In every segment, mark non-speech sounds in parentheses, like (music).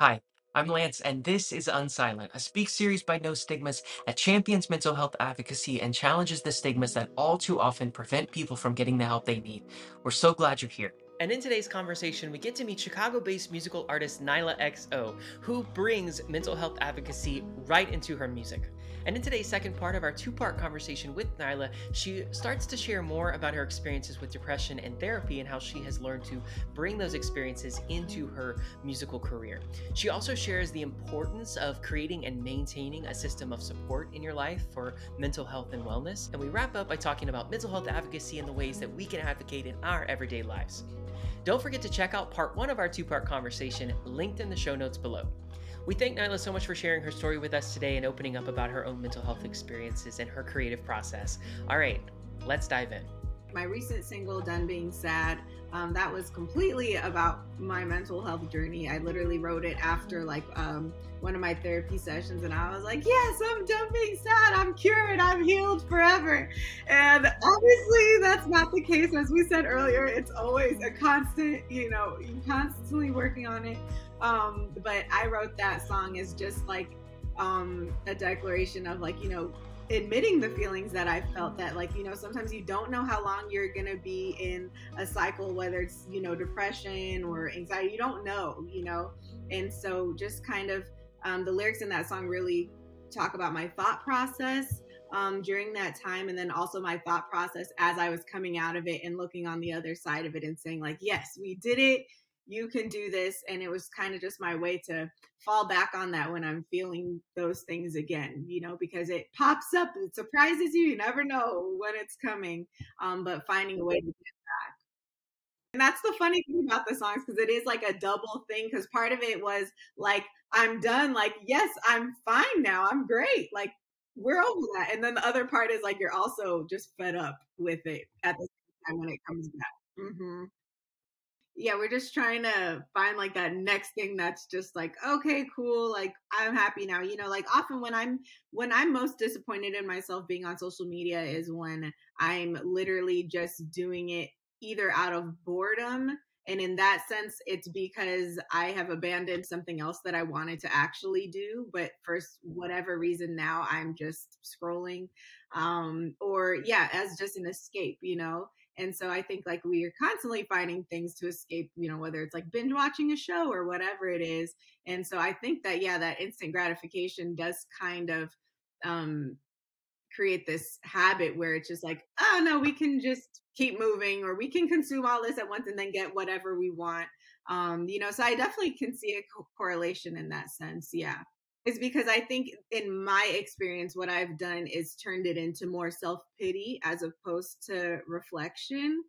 Hi, I'm Lance, and this is Unsilent, a speak series by No Stigmas that champions mental health advocacy and challenges the stigmas that all too often prevent people from getting the help they need. We're so glad you're here. And in today's conversation, we get to meet Chicago based musical artist Nyla XO, who brings mental health advocacy right into her music. And in today's second part of our two part conversation with Nyla, she starts to share more about her experiences with depression and therapy and how she has learned to bring those experiences into her musical career. She also shares the importance of creating and maintaining a system of support in your life for mental health and wellness. And we wrap up by talking about mental health advocacy and the ways that we can advocate in our everyday lives. Don't forget to check out part one of our two part conversation linked in the show notes below. We thank Nyla so much for sharing her story with us today and opening up about her own mental health experiences and her creative process. All right, let's dive in. My recent single, Done Being Sad, um, that was completely about my mental health journey. I literally wrote it after like um, one of my therapy sessions, and I was like, "Yes, I'm done being sad. I'm cured. I'm healed forever." And obviously, that's not the case. As we said earlier, it's always a constant. You know, you're constantly working on it. Um, but I wrote that song as just like um, a declaration of like, you know, admitting the feelings that I felt that like, you know, sometimes you don't know how long you're to be in a cycle, whether it's, you know, depression or anxiety, you don't know, you know? And so just kind of um, the lyrics in that song really talk about my thought process um, during that time and then also my thought process as I was coming out of it and looking on the other side of it and saying like, yes, we did it you can do this and it was kind of just my way to fall back on that when i'm feeling those things again you know because it pops up it surprises you you never know when it's coming um, but finding a way to get back. And that's the funny thing about the songs because it is like a double thing because part of it was like i'm done like yes i'm fine now i'm great like we're over that and then the other part is like you're also just fed up with it at the same time when it comes back. Mm-hmm yeah, we're just trying to find like that next thing that's just like, okay, cool, like I'm happy now. You know, like often when I'm when I'm most disappointed in myself being on social media is when I'm literally just doing it either out of boredom and in that sense it's because I have abandoned something else that I wanted to actually do, but for whatever reason now I'm just scrolling um or yeah, as just an escape, you know and so I think like we are constantly finding things to escape, you know, whether it's like binge watching a show or whatever it is. And so I think that, yeah, that instant gratification does kind of um, create this habit where it's just like, oh no, we can just keep moving or we can consume all this at once and then get whatever we want. Um, you know, so I definitely can see a co- correlation in that sense. Yeah is because I think in my experience, what I've done is turned it into more self pity as opposed to reflection.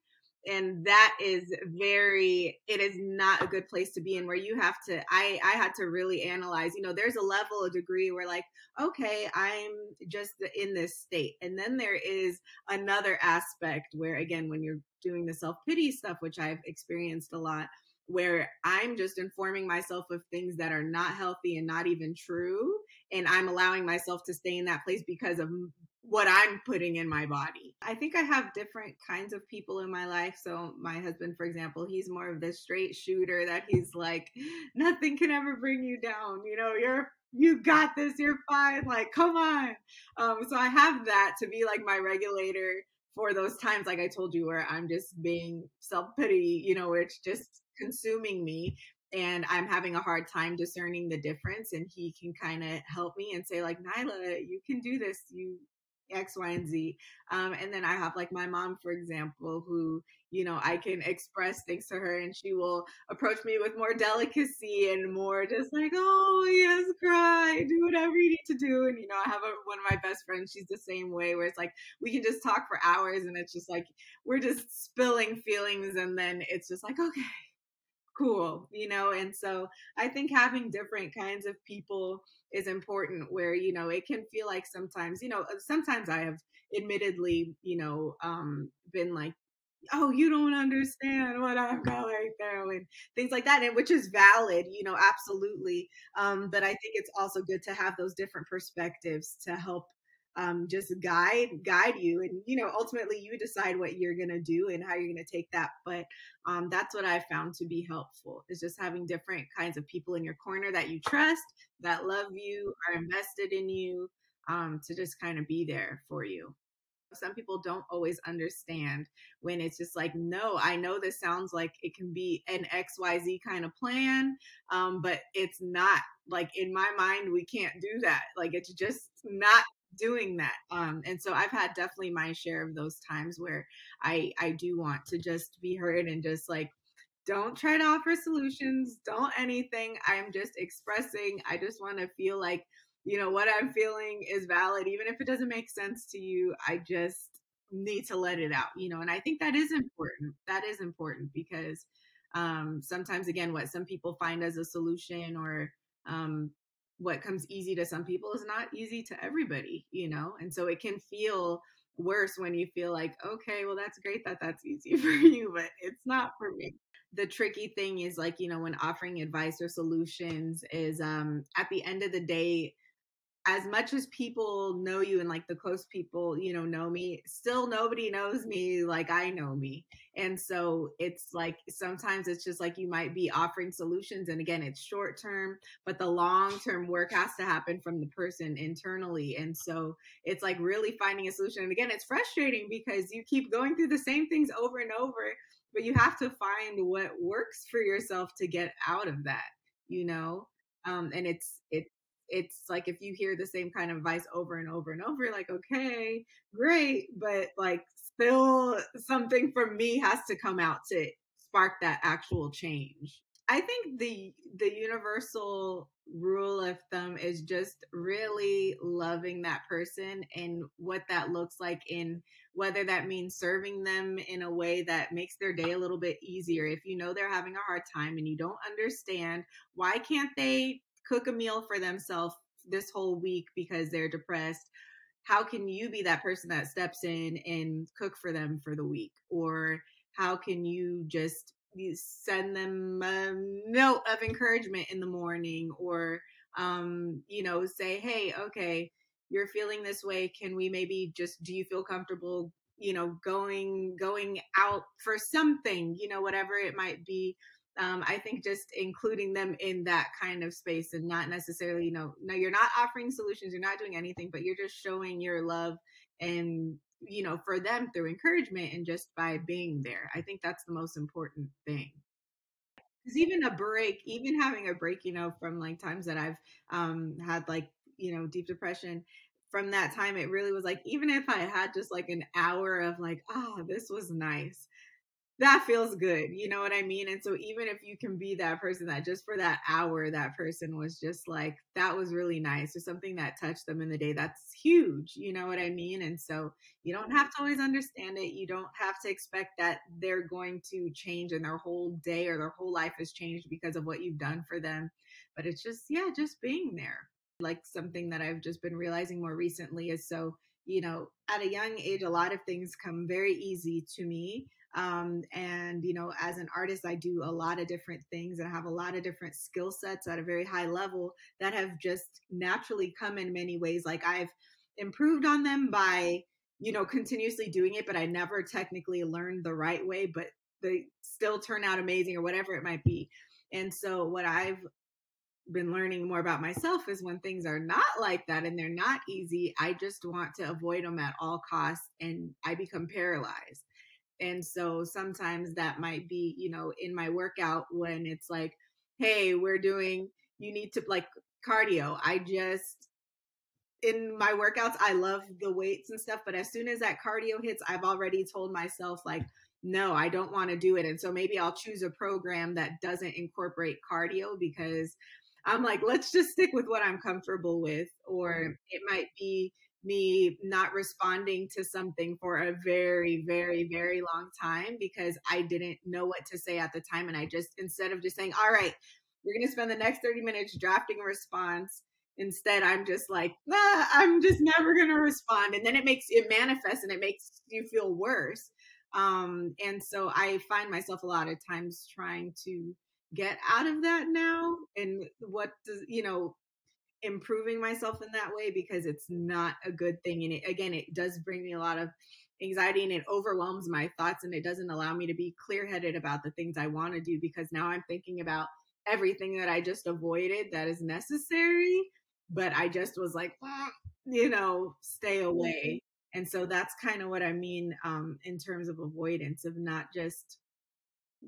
And that is very, it is not a good place to be in where you have to, I, I had to really analyze, you know, there's a level, a degree where like, okay, I'm just in this state. And then there is another aspect where, again, when you're doing the self pity stuff, which I've experienced a lot, where I'm just informing myself of things that are not healthy and not even true. And I'm allowing myself to stay in that place because of what I'm putting in my body. I think I have different kinds of people in my life. So, my husband, for example, he's more of the straight shooter that he's like, (gasps) nothing can ever bring you down. You know, you're you got this you're fine like come on um so i have that to be like my regulator for those times like i told you where i'm just being self-pity you know where it's just consuming me and I'm having a hard time discerning the difference. And he can kind of help me and say, like, Nyla, you can do this. You X, Y, and Z. Um, and then I have like my mom, for example, who, you know, I can express things to her and she will approach me with more delicacy and more just like, oh, yes, cry, do whatever you need to do. And, you know, I have a, one of my best friends, she's the same way, where it's like we can just talk for hours and it's just like we're just spilling feelings. And then it's just like, okay cool, you know? And so I think having different kinds of people is important where, you know, it can feel like sometimes, you know, sometimes I have admittedly, you know, um, been like, oh, you don't understand what I'm going through and things like that, and which is valid, you know, absolutely. Um, but I think it's also good to have those different perspectives to help um, just guide guide you. And you know ultimately you decide what you're to do and how you're to take that. But um, that's what i found to be helpful is just having different kinds of people in your corner that you trust that love you are invested in you um, to just kind of be there for you. Some people don't always understand when it's just like no i know this sounds like it can be an xyz kind of plan um, but it's not like in my mind we can't do that. Like it's just not doing that um and so i've had definitely my share of those times where i i do want to just be heard and just like don't try to offer solutions don't anything i'm just expressing i just want to feel like you know what i'm feeling is valid even if it doesn't make sense to you i just need to let it out you know and i think that is important that is important because um sometimes again what some people find as a solution or um what comes easy to some people is not easy to everybody you know? And so it can feel worse when you feel like okay well that's great that that's easy (laughs) for you but it's not for me. The tricky thing is like you know when offering advice or solutions is um at the end of the day as much as people know you and like the close people, you know, know me, still nobody knows me like I know me. And so it's like sometimes it's just like you might be offering solutions. And again, it's short term, but the long term work has to happen from the person internally. And so it's like really finding a solution. And again, it's frustrating because you keep going through the same things over and over, but you have to find what works for yourself to get out of that, you know? Um, and it's, it's, it's like if you hear the same kind of advice over and over and over, like, okay, great, but like still something from me has to come out to spark that actual change. I think the the universal rule of thumb is just really loving that person and what that looks like in whether that means serving them in a way that makes their day a little bit easier. If you know they're having a hard time and you don't understand why can't they cook a meal for themselves this whole week because they're depressed how can you be that person that steps in and cook for them for the week? Or how can you just send them a note of encouragement in the morning or um you know say hey okay you're feeling this way. Can we maybe just do you feel comfortable you know going going out for something? You know whatever it might be um, I think just including them in that kind of space and not necessarily, you know, no, you're not offering solutions, you're not doing anything, but you're just showing your love and, you know, for them through encouragement and just by being there. I think that's the most important thing. Because even a break, even having a break, you know, from like times that I've um, had like, you know, deep depression, from that time, it really was like, even if I had just like an hour of like, oh, this was nice that feels good. You know what I mean? And so even if you can be that person that just for that hour, that person was just like, that was really nice or something that touched them in the day, that's huge. You know what I mean? And so you don't have to always understand it. You don't have to expect that they're going to change and their whole day or their whole life has changed because of what you've done for them. But it's just, yeah, just being there. Like something that I've just been realizing more recently is so, you know, at a young age, a lot of things come very easy to me um, and, you know, as an artist, I do a lot of different things and I have a lot of different skill sets at a very high level that have just naturally come in many ways. Like I've improved on them by, you know, continuously doing it, but I never technically learned the right way, but they still turn out amazing or whatever it might be. And so what I've been learning more about myself is when things are not like that and they're not easy, I just want to avoid them at all costs and I become paralyzed. And so sometimes that might be, you know, in my workout when it's like, hey, we're doing, you need to like cardio. I just, in my workouts, I love the weights and stuff. But as soon as that cardio hits, I've already told myself, like, no, I don't want to do it. And so maybe I'll choose a program that doesn't incorporate cardio because I'm like, let's just stick with what I'm comfortable with. Mm-hmm. Or it might be, me not responding to something for a very, very, very long time because I didn't know what to say at the time. And I just, instead of just saying, all right, you're going to spend the next 30 minutes drafting a response. Instead, I'm just like, ah, I'm just never going to respond. And then it makes it manifest and it makes you feel worse. Um, and so I find myself a lot of times trying to get out of that now. And what does, you know, improving myself in that way because it's not a good thing. And it, again, it does bring me a lot of anxiety and it overwhelms my thoughts and it doesn't allow me to be clear headed about the things I want to do because now I'm thinking about everything that I just avoided that is necessary. But I just was like, you know, stay away. And so that's kind of what I mean um, in terms of avoidance of not just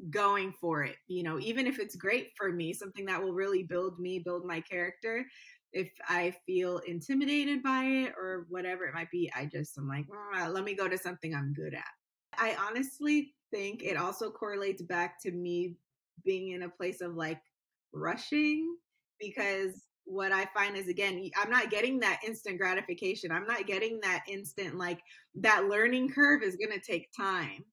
going for it. You know, even if it's great for me, something that will really build me, build my character. If I feel intimidated by it or whatever it might be, I just am like, mm, let me go to something I'm good at. I honestly think it also correlates back to me being in a place of like rushing because what I find is again, I'm not getting that instant gratification. I'm not getting that instant, like that learning curve is going to take time.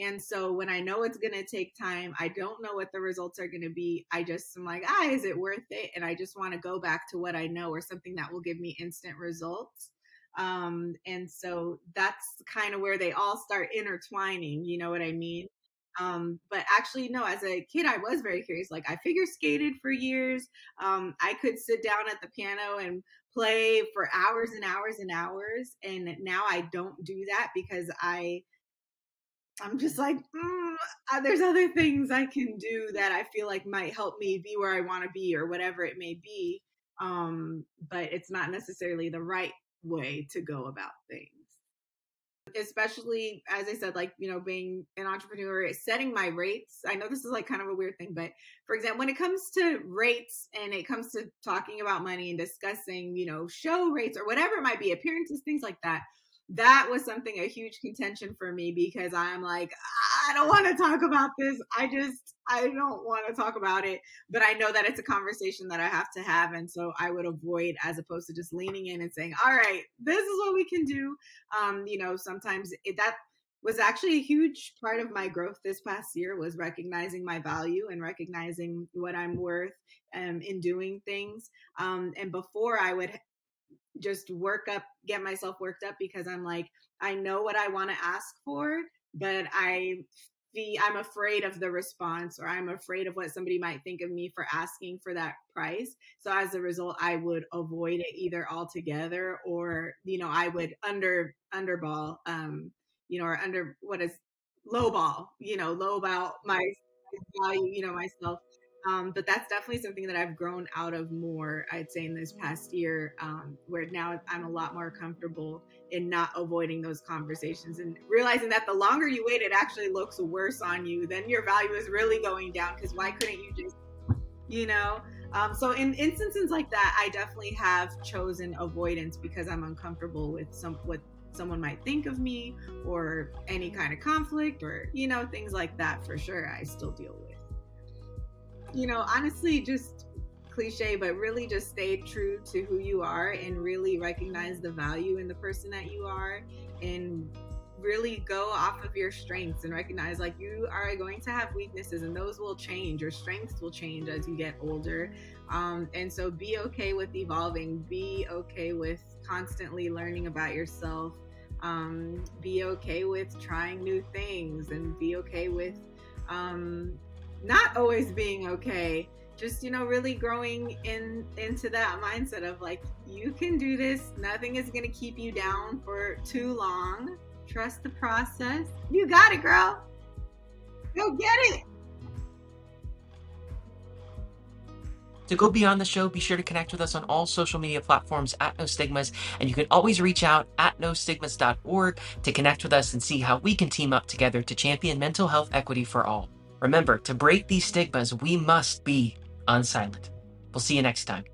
And so when I know it's going to take time, I don't know what the results are going to be. I just am like, ah, is it worth it? And I just want to go back to what I know or something that will give me instant results. Um, and so that's kind of where they all start intertwining. You know what I mean? Um, but actually, no, as a kid, I was very curious. Like, I figure skated for years. Um, I could sit down at the piano and play for hours and hours and hours. And now I don't do that because I, I'm just like, mm, uh, there's other things I can do that I feel like might help me be where I want to be or whatever it may be. Um, but it's not necessarily the right way to go about things especially as I said, like, you know, being an entrepreneur, setting my rates. I know this is like kind of a weird thing, but for example, when it comes to rates and it comes to talking about money and discussing, you know, show rates or whatever it might be, appearances, things like that, that was something a huge contention for me because I'm like, I don't want to talk about this. I just, I don't want to talk about it. But I know that it's a conversation that I have to have. And so I would avoid as opposed to just leaning in and saying, all right, this is what we can do. Um, you know, sometimes it, that was actually a huge part of my growth this past year was recognizing my value and recognizing what I'm worth um, in doing things. Um, and before I would just work up, get myself worked up because I'm like, I know what I want to ask for, but I the I'm afraid of the response or I'm afraid of what somebody might think of me for asking for that price. So as a result, I would avoid it either altogether or, you know, I would under underball, um, you know, or under what is low ball, you know, low ball my value, you know, myself um, but that's definitely something that I've grown out of more, I'd say, in this past year, um, where now I'm a lot more comfortable in not avoiding those conversations and realizing that the longer you wait, it actually looks worse on you. Then your value is really going down because why couldn't you just, you know? Um, so in instances like that, I definitely have chosen avoidance because I'm uncomfortable with some what someone might think of me or any kind of conflict or you know things like that. For sure, I still deal with you know, honestly, just cliche, but really just stay true to who you are and really recognize the value in the person that you are and really go off of your strengths and recognize like you are going to have weaknesses and those will change. Your strengths will change as you get older. Um, and so be okay with evolving. Be okay with constantly learning about yourself. Um, be okay with trying new things and be okay with um, not always being okay just you know really growing in into that mindset of like you can do this. Nothing is going to keep you down for too long. Trust the process. You got it girl. Go get it. To go beyond the show, be sure to connect with us on all social media platforms at No Stigmas, and you can always reach out at nostigmas.org to connect with us and see how we can team up together to champion mental health equity for all. Remember, to break these stigmas, we must be unsilent. We'll see you next time.